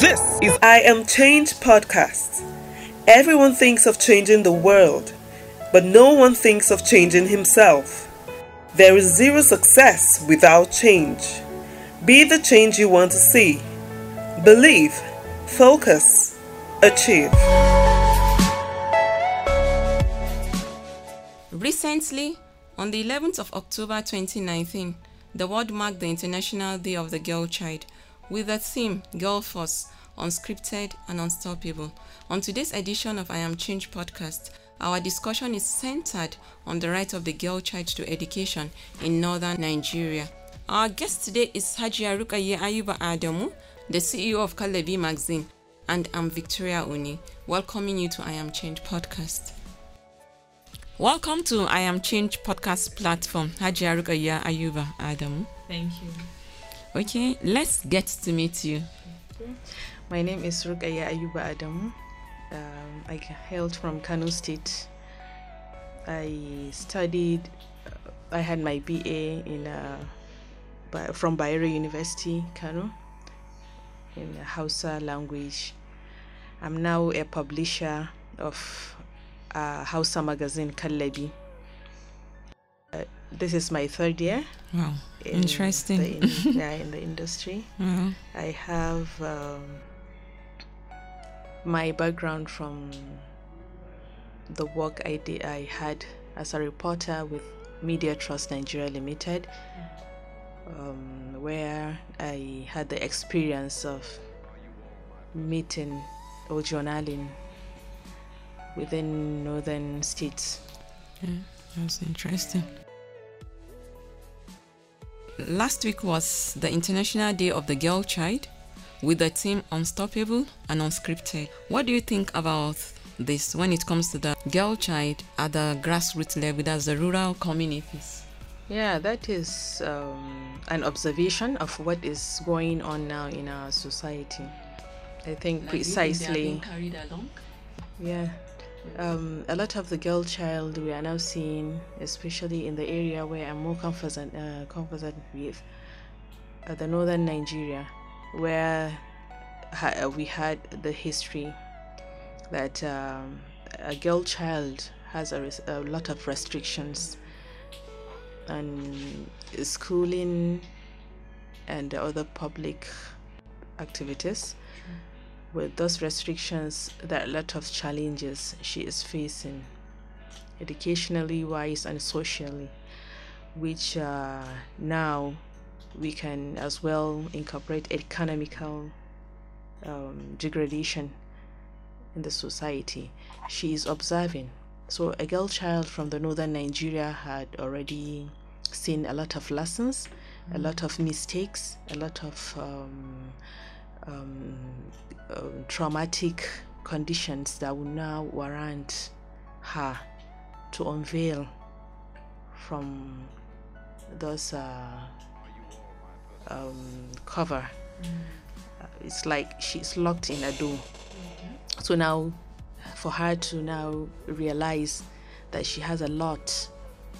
This is I Am Change podcast. Everyone thinks of changing the world, but no one thinks of changing himself. There is zero success without change. Be the change you want to see. Believe, focus, achieve. Recently, on the 11th of October 2019, the world marked the International Day of the Girl Child with the theme Girl Force Unscripted and Unstoppable. On today's edition of I Am Change podcast, our discussion is centered on the right of the girl child to education in northern Nigeria. Our guest today is Hajia Rukaya Ayuba Adamu, the CEO of Kallabi Magazine, and I'm Victoria Oni, welcoming you to I Am Change podcast. Welcome to I Am Change podcast platform. Hajia Rukaya Ayuba Adamu. Thank you. Okay, let's get to meet you. My name is Rukaya Ayuba Adamu. Um, I hailed from Kano State. I studied, uh, I had my BA in uh, Ba- from Bayero University, Kano, in Hausa language. I'm now a publisher of uh, Hausa magazine Kallabi. This is my third year. Wow, in interesting. The in, yeah, in the industry. Wow. I have um, my background from the work I did. I had as a reporter with Media Trust Nigeria Limited, um, where I had the experience of meeting or journaling within northern states. Yeah, that's interesting. Last week was the International Day of the Girl Child with the theme Unstoppable and Unscripted. What do you think about this when it comes to the girl child at the grassroots level, that's the rural communities? Yeah, that is um, an observation of what is going on now in our society. I think precisely. carried along. Yeah. Um, a lot of the girl child we are now seeing, especially in the area where I'm more conversant, uh, with, uh, the northern Nigeria, where ha- uh, we had the history that um, a girl child has a, res- a lot of restrictions and schooling and other public activities with those restrictions there are a lot of challenges she is facing educationally wise and socially which uh, now we can as well incorporate economical um, degradation in the society. She is observing. So a girl child from the northern nigeria had already seen a lot of lessons a lot of mistakes a lot of um, um, um, traumatic conditions that will now warrant her to unveil from those uh, um, cover. Uh, It's like she's locked in a door. So now, for her to now realize that she has a lot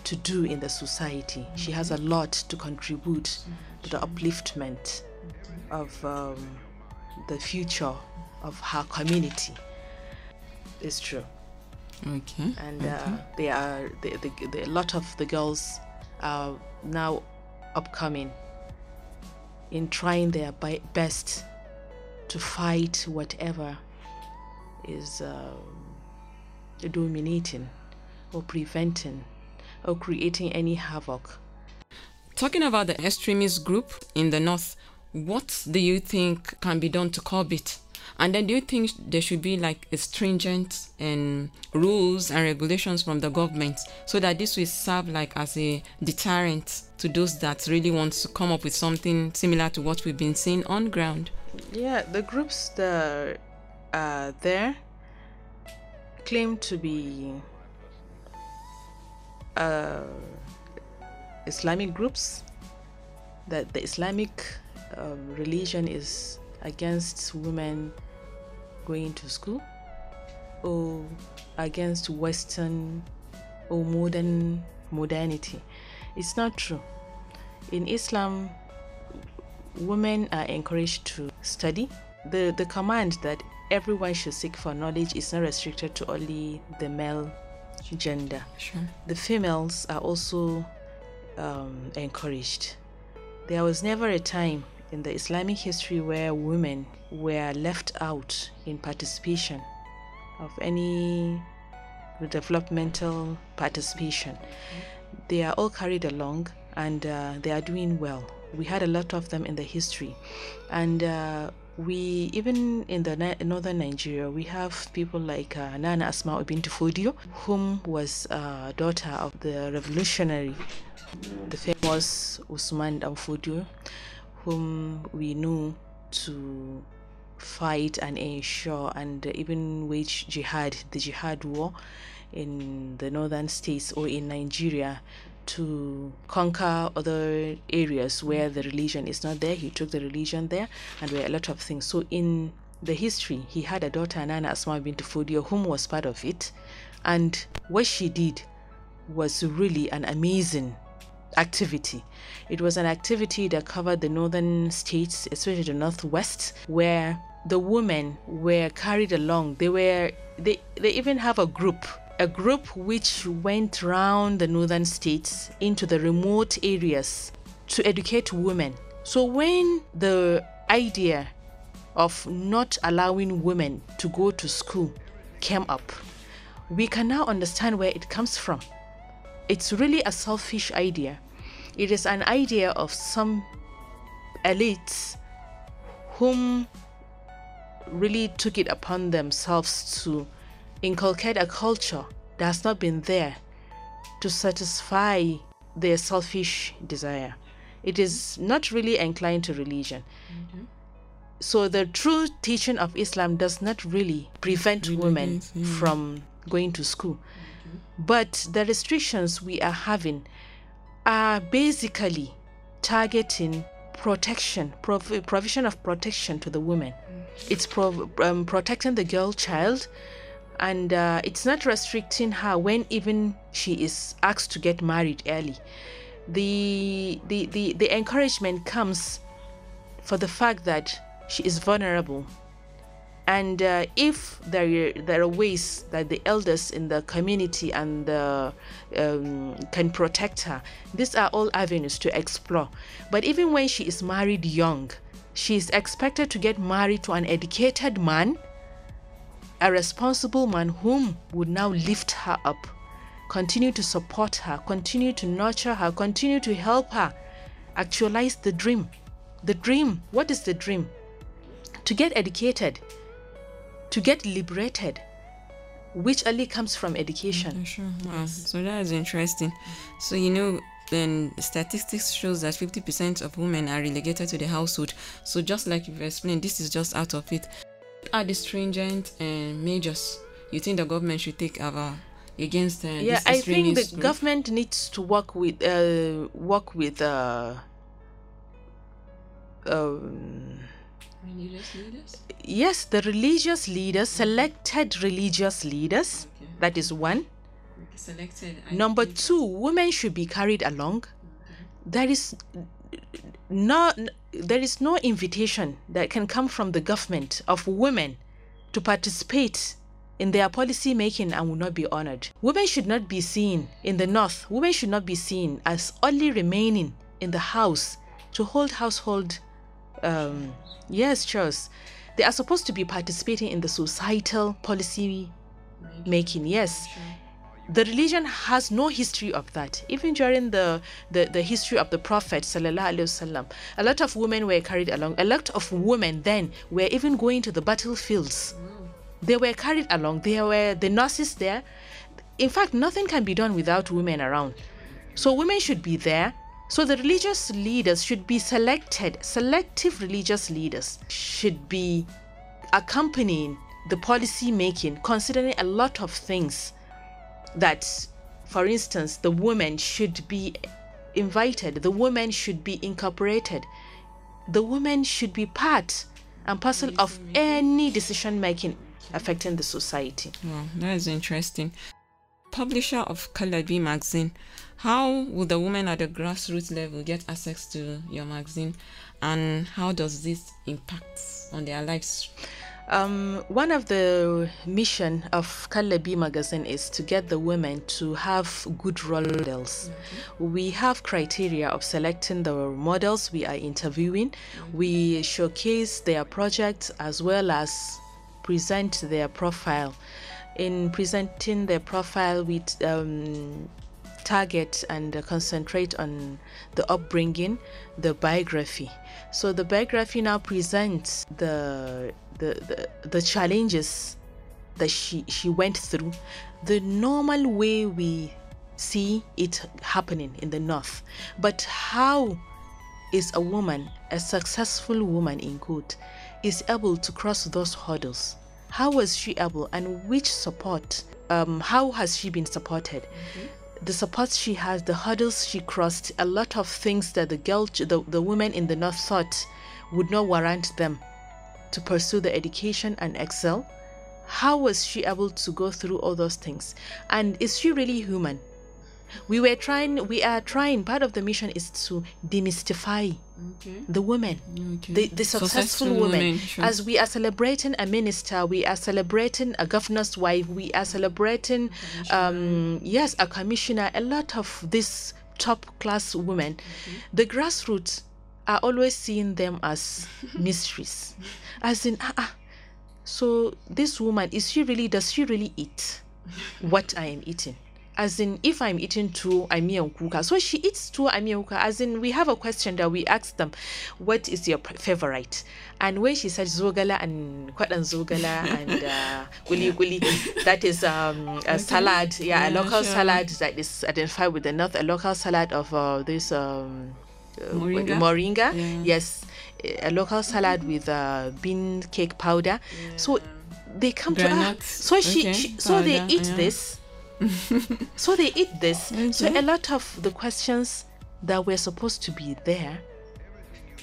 to do in the society, she has a lot to contribute to the upliftment of um, the future of her community. It's true, Okay. and uh, they are the, the, the, a lot of the girls are now upcoming in trying their best to fight whatever is um, dominating or preventing or creating any havoc Talking about the extremist group in the north, what do you think can be done to curb it? And then do you think there should be like stringent and rules and regulations from the government so that this will serve like as a deterrent to those that really want to come up with something similar to what we've been seeing on ground? Yeah, the groups that are there claim to be uh, Islamic groups, that the Islamic um, religion is against women going to school or against Western or modern modernity. It's not true. In Islam, women are encouraged to study the, the command that everyone should seek for knowledge is not restricted to only the male gender. Sure. The females are also um, encouraged. There was never a time in the Islamic history where women were left out in participation of any developmental participation. They are all carried along and uh, they are doing well. We had a lot of them in the history, and uh, we even in the ni- northern Nigeria we have people like uh, Nana Asma Obintu Fodio, whom was uh, daughter of the revolutionary, the famous Usman Fodio, whom we knew to fight and ensure and even wage jihad, the jihad war in the northern states or in Nigeria to conquer other areas where the religion is not there. He took the religion there, and were a lot of things. So in the history, he had a daughter, Nana Asma bint Fodio, whom was part of it, and what she did was really an amazing activity. It was an activity that covered the northern states, especially the northwest, where the women were carried along. They were they they even have a group a group which went round the northern states into the remote areas to educate women. So when the idea of not allowing women to go to school came up, we can now understand where it comes from. It's really a selfish idea. It is an idea of some elites whom really took it upon themselves to inculcate a culture that has not been there to satisfy their selfish desire. It is not really inclined to religion. Mm-hmm. So, the true teaching of Islam does not really prevent women yeah. from going to school. But the restrictions we are having are basically targeting protection, prov- provision of protection to the women. Mm-hmm. It's pro- um, protecting the girl child and uh, it's not restricting her when even she is asked to get married early the, the the the encouragement comes for the fact that she is vulnerable and uh, if there are, there are ways that the elders in the community and the, um, can protect her these are all avenues to explore but even when she is married young she is expected to get married to an educated man a responsible man whom would now lift her up, continue to support her, continue to nurture her, continue to help her actualize the dream. The dream, what is the dream? To get educated, to get liberated, which only comes from education. Sure. Wow. So that is interesting. So you know, then statistics shows that 50% of women are relegated to the household. So just like you've explained, this is just out of it are the stringent uh, measures you think the government should take over against uh, yeah i think the government needs to work with uh, work with uh, um, religious leaders? Yes the religious leaders selected religious leaders. Okay. that is one. Selected number two women should be carried along. Okay. there is no, there is no invitation that can come from the government of women to participate in their policy making and will not be honored. Women should not be seen in the north, women should not be seen as only remaining in the house to hold household um, yes chores they are supposed to be participating in the societal policy making yes the religion has no history of that. Even during the, the, the history of the Prophet, وسلم, a lot of women were carried along. A lot of women then were even going to the battlefields. They were carried along. There were the nurses there. In fact, nothing can be done without women around. So women should be there. so the religious leaders should be selected. Selective religious leaders should be accompanying the policy making, considering a lot of things that, for instance, the woman should be invited, the woman should be incorporated, the woman should be part and parcel of any decision making affecting the society. Wow, that is interesting. Publisher of Kallabi magazine, how will the women at the grassroots level get access to your magazine? and how does this impact on their lives? Um, one of the mission of Kallabi magazine is to get the women to have good role models. Mm-hmm. We have criteria of selecting the models we are interviewing. Mm-hmm. We showcase their projects as well as present their profile. In presenting their profile, we um, target and concentrate on the upbringing, the biography. So the biography now presents the the, the, the challenges that she she went through, the normal way we see it happening in the north. But how is a woman, a successful woman in good, is able to cross those hurdles? How was she able, and which support? Um, how has she been supported? Mm-hmm the support she has, the hurdles she crossed, a lot of things that the girl, the, the women in the north thought would not warrant them to pursue the education and excel. How was she able to go through all those things? And is she really human? We were trying, we are trying, part of the mission is to demystify okay. the women, okay. the, the successful, successful women. women sure. As we are celebrating a minister, we are celebrating a governor's wife, we are celebrating, um, yes, a commissioner, a lot of these top class women. Okay. The grassroots are always seeing them as mysteries, as in, ah, ah, so this woman, is she really, does she really eat what I am eating? As in if I'm eating tuwo kuka. So she eats tuwo kuka. As in we have a question that we ask them, what is your favorite? And when she said zogala and kwadan zogala and uh, guli guli, that is um, a salad, yeah, yeah, a local sure. salad that is identified with the north, a local salad of uh, this um, uh, moringa. moringa. Yeah. Yes, a local salad with uh, bean cake powder. Yeah. So they come to us. So she, okay. she so they eat yeah. this so they eat this. Okay. So a lot of the questions that were supposed to be there,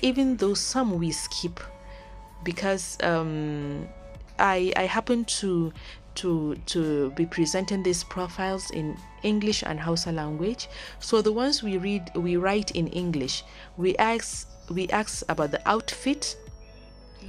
even though some we skip, because um, I I happen to to to be presenting these profiles in English and Hausa language. So the ones we read we write in English, we ask we ask about the outfit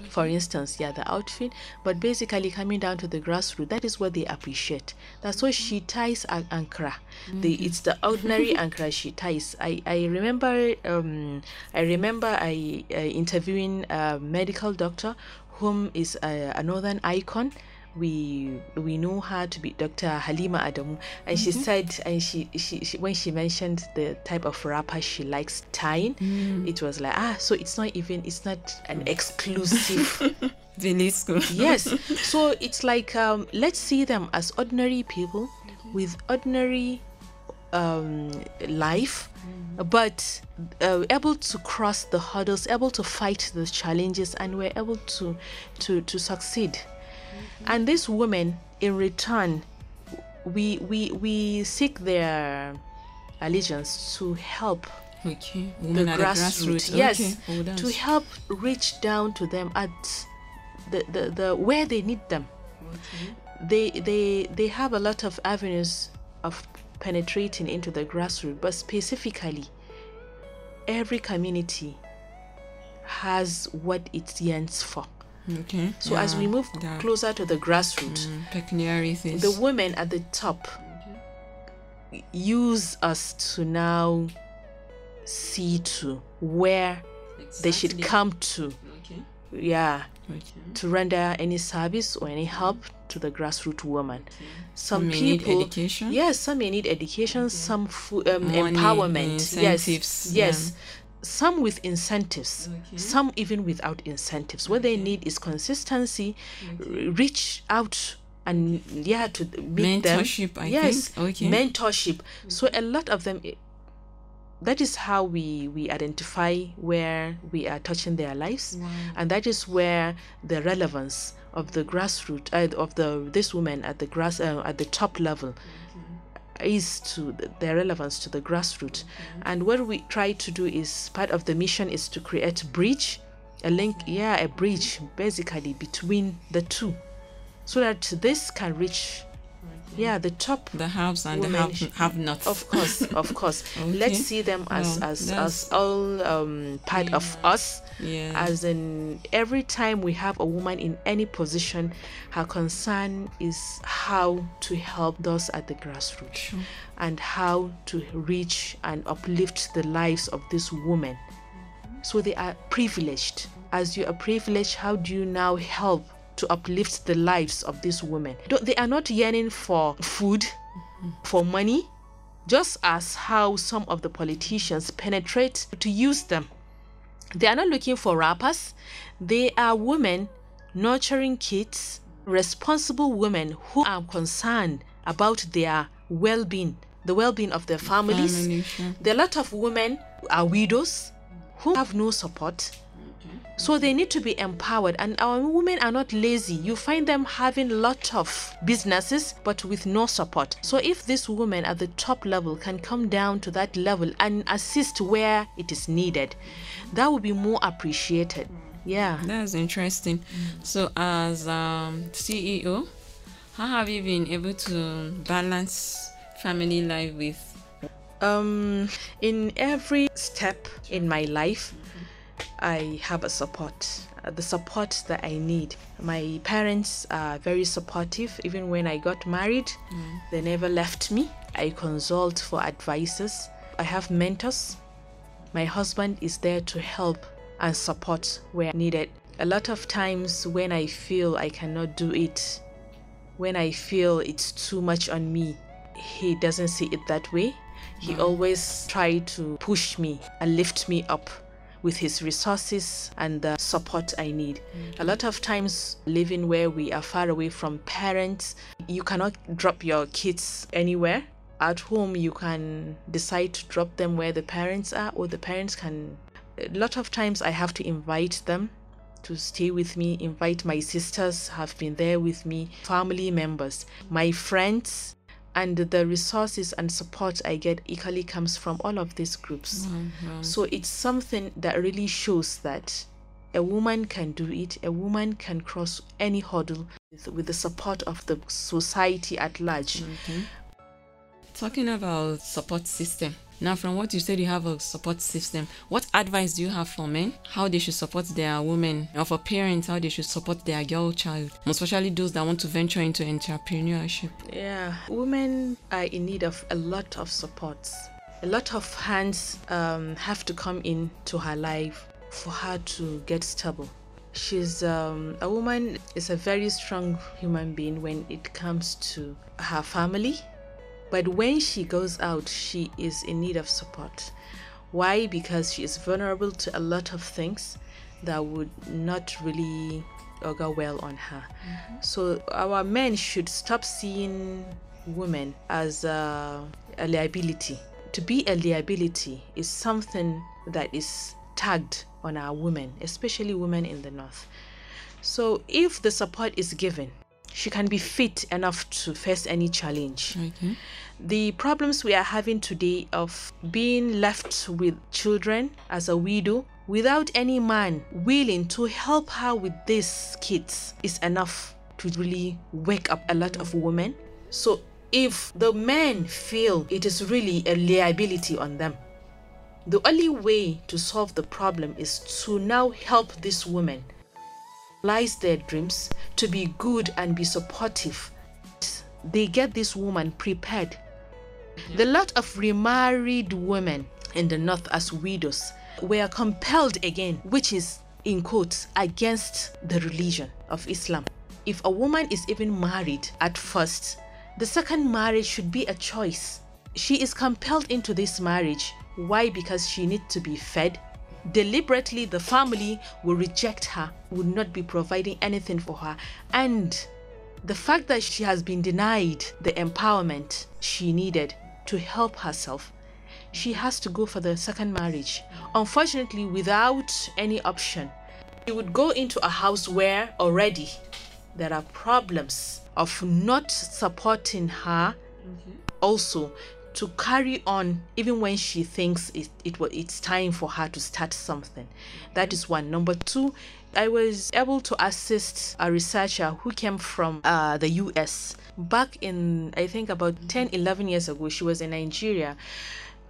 for instance yeah the outfit but basically coming down to the grassroots that is what they appreciate. That's why she ties an ankara. Mm-hmm. the it's the ordinary ankara she ties. I i remember um i remember i uh, interviewing a medical doctor whom is a, a northern icon we we know her to be Dr. Halima Adamu, and mm-hmm. she said, and she, she, she when she mentioned the type of wrapper she likes tying, mm. it was like ah, so it's not even it's not an exclusive. Really school. yes, so it's like um, let's see them as ordinary people with ordinary um, life, mm. but uh, able to cross the hurdles, able to fight the challenges, and we're able to to to succeed. And these women, in return, we we we seek their allegiance to help okay. the grassroots. Yes, okay. to help reach down to them at the, the, the where they need them. Okay. They they they have a lot of avenues of penetrating into the grassroots, but specifically, every community has what it yearns for. Okay. So yeah. as we move yeah. closer to the grassroots, mm, pecuniary things. the women at the top use us to now see to where exactly. they should come to. Okay. Yeah. Okay. To render any service or any help to the grassroots woman. Okay. Some, some people, education. Yes, some may need education. Some fo- um, empowerment. Yes, yes. Yeah some with incentives, okay. some even without incentives. What they need is consistency, okay. reach out and yeah to meet mentorship, them. I yes, okay. mentorship. So a lot of them. That is how we we identify where we are touching their lives, wow. and that is where the relevance of the grassroots uh, of the this woman at the grass uh, at the top level is to their relevance to the grassroots. Mm-hmm. And what we try to do is part of the mission is to create a bridge, a link, yeah, a bridge basically between the two, so that this can reach Yeah, the top The haves and the have, have nots. Of course, of course. Okay. Let's see them as Well, as as all um, part of us. Yeah. As in, every time we have a woman in any position, her concern is how to help those at the grassroots and how to reach and uplift the lives of these women. So they are privileged. As you are privileged, how do you now help to uplift the lives of these women? They are not yearning for food, for money, just as how some of the politicians penetrate to use them. They are not looking for wrappers. They are women nurturing kids, responsible women who are concerned about their well being, the well being of their families. Family. There are a lot of women are widows who have no support. So they need to be empowered, and our women are not lazy. You find them having lot of businesses, but with no support. So if this woman at the top level can come down to that level and assist where it is needed, that would be more appreciated. Yeah. That's interesting. So, as um, CEO, how have you been able to balance family life with? Um, in every step in my life, I have a support, uh, the support that I need. My parents are very supportive. Even when I got married, they never left me. I consult for advices. I have mentors. My husband is there to help and support where needed. A lot of times when I feel I cannot do it, when I feel it's too much on me, he doesn't see it that way. He always try to push me and lift me up with his resources and the support I need. Mm-hmm. A lot of times living where we are far away from parents, you cannot drop your kids anywhere. At home you can decide to drop them where the parents are or the parents can a lot of times I have to invite them to stay with me, invite my sisters have been there with me, family members, my friends, and the resources and support I get equally comes from all of these groups. Mm-hmm. So it's something that really shows that a woman can do it, a woman can cross any hurdle with, with the support of the society at large. Mm-hmm. Talking about support system. Now, from what you said, you have a support system. What advice do you have for men? How they should support their women, or for parents, how they should support their girl child, especially those that want to venture into entrepreneurship. Yeah, women are in need of a lot of support. A lot of hands um, have to come in to her life for her to get stable. She's um, a woman is a very strong human being when it comes to her family, but when she goes out, she is in need of support. Why? Because she is vulnerable to a lot of things that would not really augur well on her. Mm-hmm. So our men should stop seeing women as a, a liability. To be a liability is something that is tagged on our women, especially women in the north. So if the support is given, she can be fit enough to face any challenge Okay. the problems we are having today of being left with children as a widow without any man willing to help her with these kids is enough to really wake up a lot of women. So if the men feel it is really a liability on them, the only way to solve the problem is to now help these women realize their dreams, to be good and be supportive. They get this woman prepared. The lot of remarried women in the north as widows were compelled again, which is in quotes against the religion of Islam. If a woman is even married at first, the second marriage should be a choice. She is compelled into this marriage. Why? Because she needs to be fed. Deliberately, the family will reject her, will not be providing anything for her. And the fact that she has been denied the empowerment she needed to help herself, she has to go for the second marriage. Unfortunately, without any option, she would go into a house where already there are problems of not supporting her mm-hmm. also to carry on even when she thinks it, it it's time for her to start something that is one number two I was able to assist a researcher who came from uh, the US back in, I think, about 10, 11 years ago. She was in Nigeria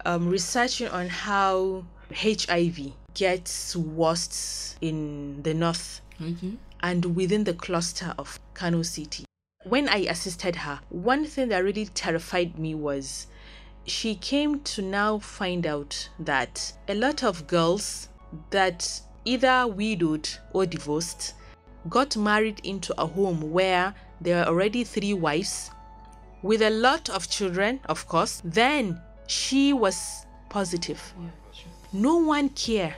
um, researching on how HIV gets worse in the north Okay. and within the cluster of Kano City. When I assisted her, one thing that really terrified me was she came to now find out that a lot of girls that either widowed or divorced got married into a home where there are already three wives with a lot of children, of course. Then she was positive. No one care.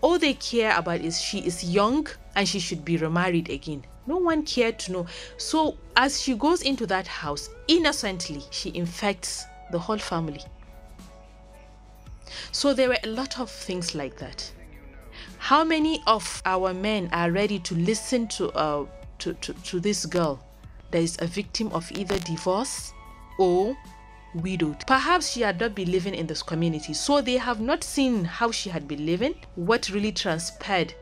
All they care about is she is young and she should be remarried again. No one cared to know. So as she goes into that house, innocently, she infects the whole family. So there were a lot of things like that. How many of our men are ready to listen to uh to, to, to this girl that is a victim of either divorce or widowed. Perhaps she had not been living in this community, so they have not seen how she had been living, what really transpired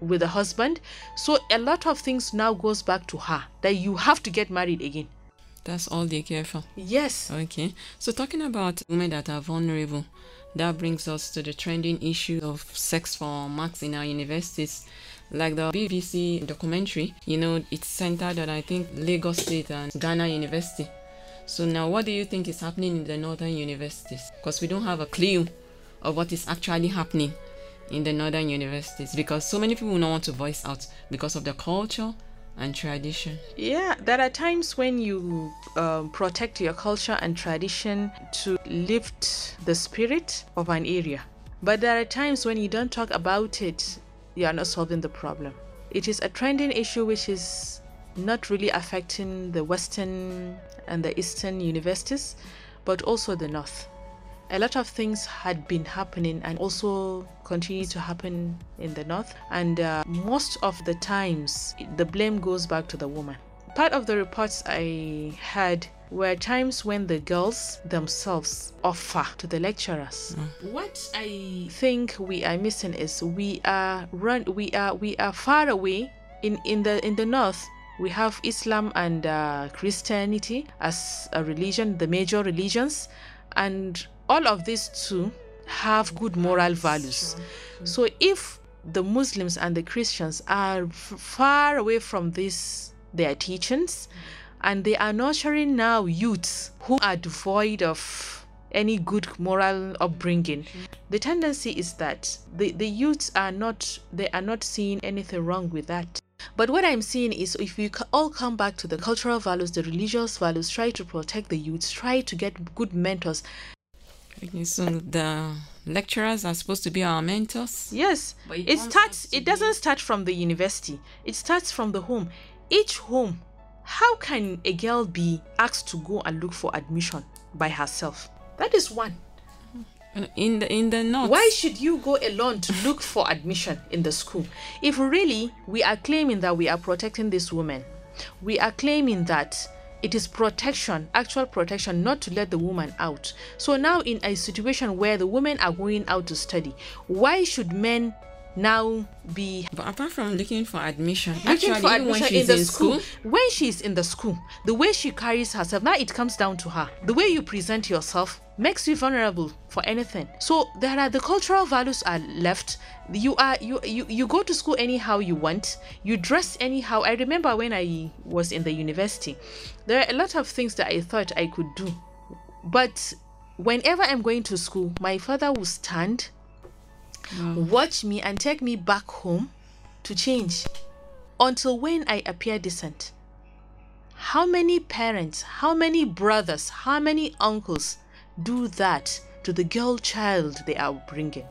with the husband. So a lot of things now goes back to her that you have to get married again. That's all they care for. Yes. Okay. So talking about women that are vulnerable, that brings us to the trending issue of sex for marks in our universities. Like the BBC documentary, you know, it's centered on I think Lagos State and Ghana University. So now what do you think is happening in the northern universities? Because we don't have a clue of what is actually happening in the northern universities because so many people don't want to voice out because of the culture and tradition. Yeah, there are times when you um, protect your culture and tradition to lift the spirit of an area. But there are times when you don't talk about it, you are not solving the problem. It is a trending issue which is not really affecting the Western and the Eastern universities, but also the North. A lot of things had been happening and also continue to happen in the North, and uh, most of the times the blame goes back to the woman. Part of the reports I had were times when the girls themselves offer to the lecturers. What I think we are missing is we are run we are we are far away in in the in the north we have Islam and uh, Christianity as a religion, the major religions, and all of these two have good moral values. So if the Muslims and the Christians are far away from this their teachings, and they are nurturing now youths who are devoid of any good moral upbringing the tendency is that the, the youths are not they are not seeing anything wrong with that but what i'm seeing is if we all come back to the cultural values the religious values try to protect the youths try to get good mentors Okay, so the lecturers are supposed to be our mentors. yes But it it starts us to it doesn't start from the university it starts from the home each home how can a girl be asked to go and look for admission by herself that is one In the in the north. Why should you go alone to look for admission in the school? If really we are claiming that we are protecting this woman, we are claiming that it is protection, actual protection, not to let the woman out. So now, in a situation where the women are going out to study, why should men now be But apart from looking for admission, looking actually for even when admission she's in the in school. school, when she's in the school the way she carries herself now it comes down to her the way you present yourself makes you vulnerable for anything. So there are the cultural values are left. You are you you, you go to school anyhow you want. You dress anyhow. I remember when i was in the university there are a lot of things that i thought i could do. But whenever i'm going to school my father will stand mm. watch me and take me back home to change. Until when I appear decent. How many parents, how many brothers, how many uncles do that to the girl child they are bringing?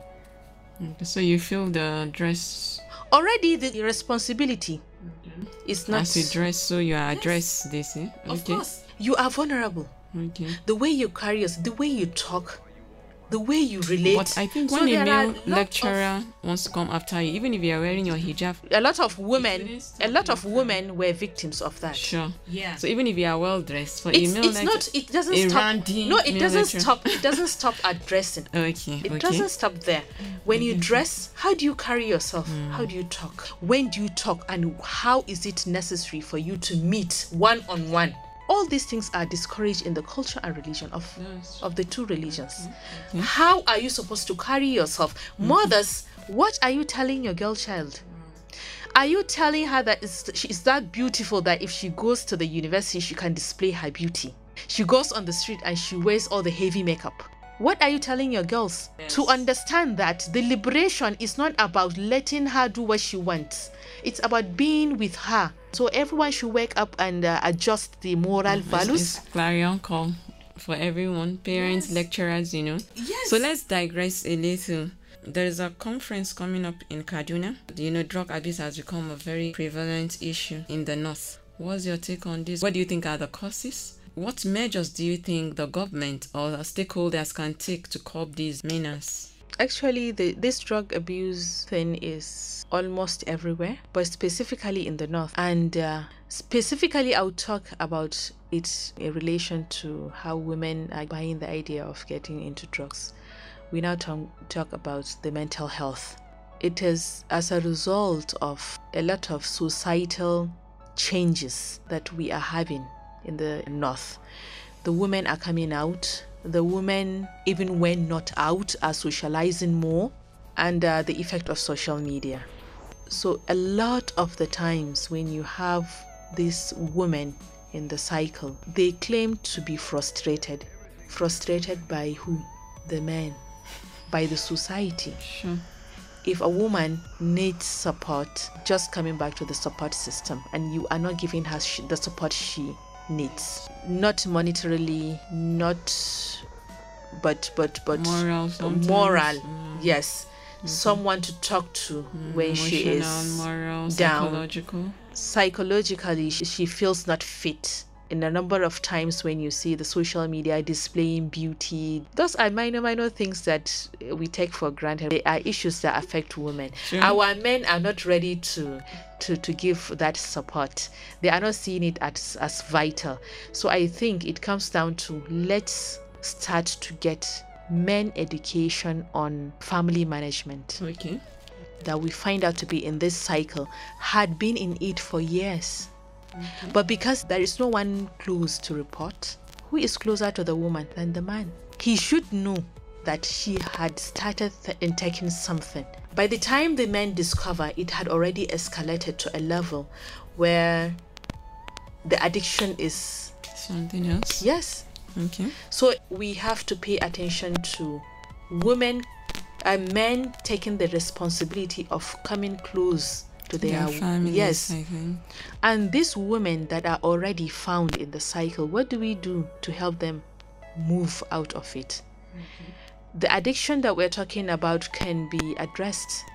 so you feel the dress Already the responsibility is not. as you dress, so you address this. Eh? Of Okay. course, you are vulnerable. Okay. The way you carry yourself, the way you talk, the way you relate. But I think So when a male lot of- lecturer wants to come after you, even if you are wearing your hijab, a lot of women, a lot of women were victims of that. sure. Yeah. So even if you are well dressed, for it's, a male it's lecturer, not. It doesn't a stop. No, it doesn't lecturer. stop. It doesn't stop at dressing. Okay. It okay. doesn't stop there. When you dress, how do you carry yourself? Hmm. How do you talk? When do you talk? And how is it necessary for you to meet one on one? All these things are discouraged in the culture and religion of, Yes. of the two religions. Mm-hmm. Mm-hmm. How are you supposed to carry yourself? Mm-hmm. Mothers, what are you telling your girl child? Are you telling her that is she is that beautiful that if she goes to the university she can display her beauty? She goes on the street and she wears all the heavy makeup. What are you telling your girls? To understand that the liberation is not about letting her do what she wants. It's about being with her. So everyone should wake up and uh, adjust the moral It's- values. It's clarion call for everyone, parents, lecturers, you know. Yes. So let's digress a little. There is a conference coming up in Kaduna. You know, drug abuse has become a very prevalent issue in the north. What's your take on this? What do you think are the causes? What measures do you think the government or the stakeholders can take to curb these menace? Actually, the, this drug abuse thing is almost everywhere, but specifically in the north. And uh, specifically, I'll talk about it in relation to how women are buying the idea of getting into drugs. We now talk, talk about the mental health. It is as a result of a lot of societal changes that we are having in the north. The women are coming out. The women, even when not out, are socializing more, and uh, the effect of social media. So, a lot of the times when you have these women in the cycle, they claim to be frustrated. Frustrated by who? The men, by the society Sure. if a woman needs support, just coming back to the support system, and you are not giving her the support she needs, not monetarily, not, but but but Moral sometimes. moral, Mm. yes, someone to talk to when she is moral, down. psychological. psychologically she feels not fit in a number of times when you see the social media displaying beauty those are minor minor things that we take for granted they are issues that affect women Sure. our men are not ready to to to give that support they are not seeing it as as vital so i think it comes down to let's start to get men education on family management Okay. that we find out to be in this cycle had been in it for years. Mm-hmm. But because there is no one close to report, who is closer to the woman than the man? He should know that she had started th- in taking something. By the time the men discover, it had already escalated to a level where the addiction is Something else. yes Okay. so we have to pay attention to women and men taking the responsibility of coming close to their, Their families, yes. And these women that are already found in the cycle what do we do to help them move out of it? The addiction that we're talking about can be addressed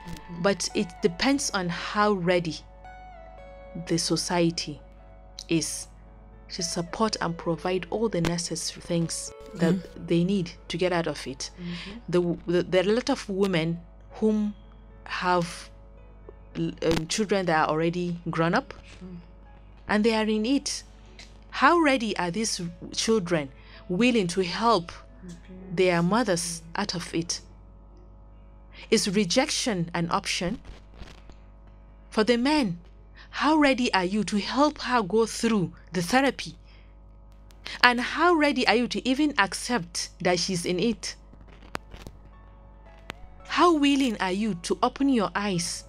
but it depends on how ready the society is to support and provide all the necessary things that mm-hmm. they need to get out of it. Mm-hmm. The, the there are a lot of women whom have um, children that are already grown up, and they are in it. How ready are these children willing to help their mothers out of it? Is rejection an option? For the men, how ready are you to help her go through the therapy? And how ready are you to even accept that she's in it? How willing are you to open your eyes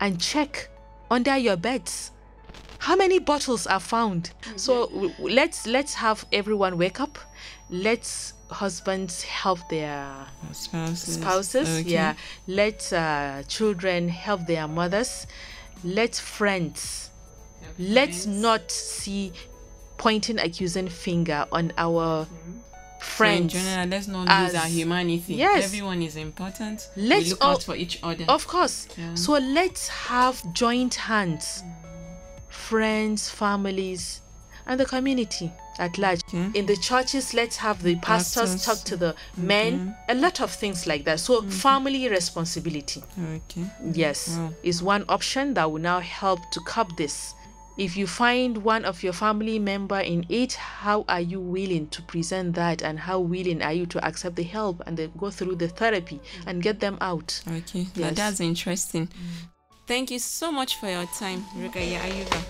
and check under your beds? How many bottles are found? So let's let's have everyone wake up. Let's husbands help their Spouses. spouses Okay. yeah let uh, children help their mothers let friends let's not see pointing accusing finger on our So in friends general, let's not lose our as- humanity. Yes. Everyone is important. Let's we look all- out for each other. of course Yeah. so let's have joint hands friends families and the community at large. Okay. In the churches, let's have the pastors, Pastors. talk to the men, a lot of things like that. So, family responsibility, Okay. yes, Wow. is one option that will now help to curb this. If you find one of your family member in it, how are you willing to present that and how willing are you to accept the help and then go through the therapy and get them out? Okay. Now Yes. that's interesting. Mm. Thank you so much for your time, mm-hmm. Rukaya Ayuba.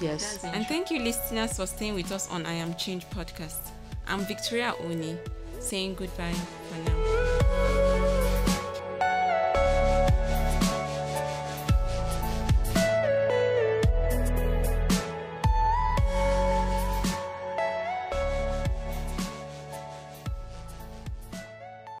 Yes. And thank you, listeners, for staying with us on I Am Change podcast. I'm Victoria Oni, saying goodbye for now.